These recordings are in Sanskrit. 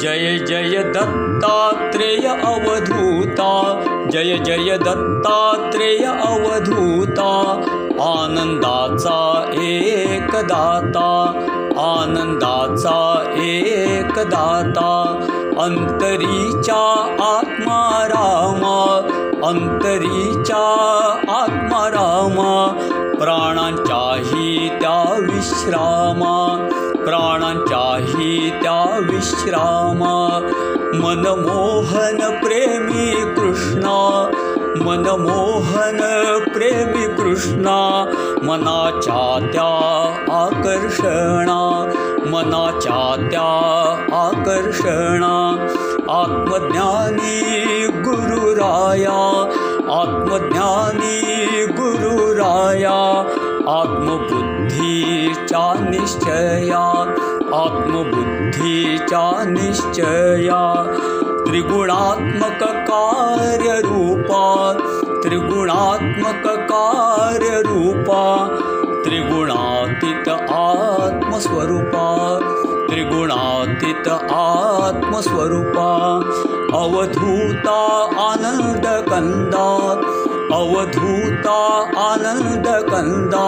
जय दत्तात्रेय अवधूता। जय जय दत्तात्रेय अवधूता। आनन्दाचा एकदाता आनन्दाचा एकदाता अन्तरीचा आत्मा रामा। अन्तरीचा आत्मा रामा। प्राणांच्याही त्या विश्रामा त्या विश्रामा। मनमोहन प्रेमी कृष्णा। मनमोहन प्रेमी कृष्णा। मनाच्या त्या आकर्षणा। त्या आकर्षणा। आत्मज्ञानी गुरुराया। आत्मज्ञानी गुरुराया आत्मबुद्धीचा निश्चया आत्मबुद्धीचा निश्चया त्रिगुणात्मक कार्यरूपा त्रिगुणात्मक कार्यरूपा त्रिगुणातीत आत्मस्वरूपा त्रिगुणातीत आत्मस्वरूपा अवधूता आनन्दकन्दा अवधूता आनन्दकन्दा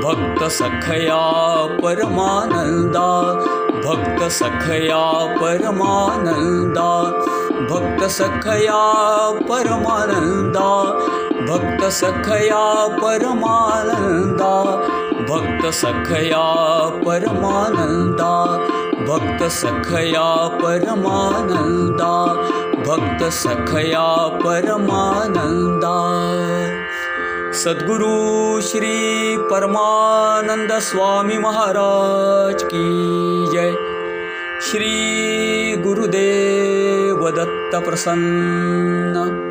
भक्तसखया परमानन्दा। भक्तसखया परमानन्दा। भक्तसखया परमानन्दा। भक्तसखया परमानन्दा। भक्तसखया परमानन्दा। भक्तसखया परमानन्दा। भक्तसखया परमानन्दा सद्गुरु श्री परमानंद स्वामी महाराज की जय। श्री गुरुदेव दत्त प्रसन्न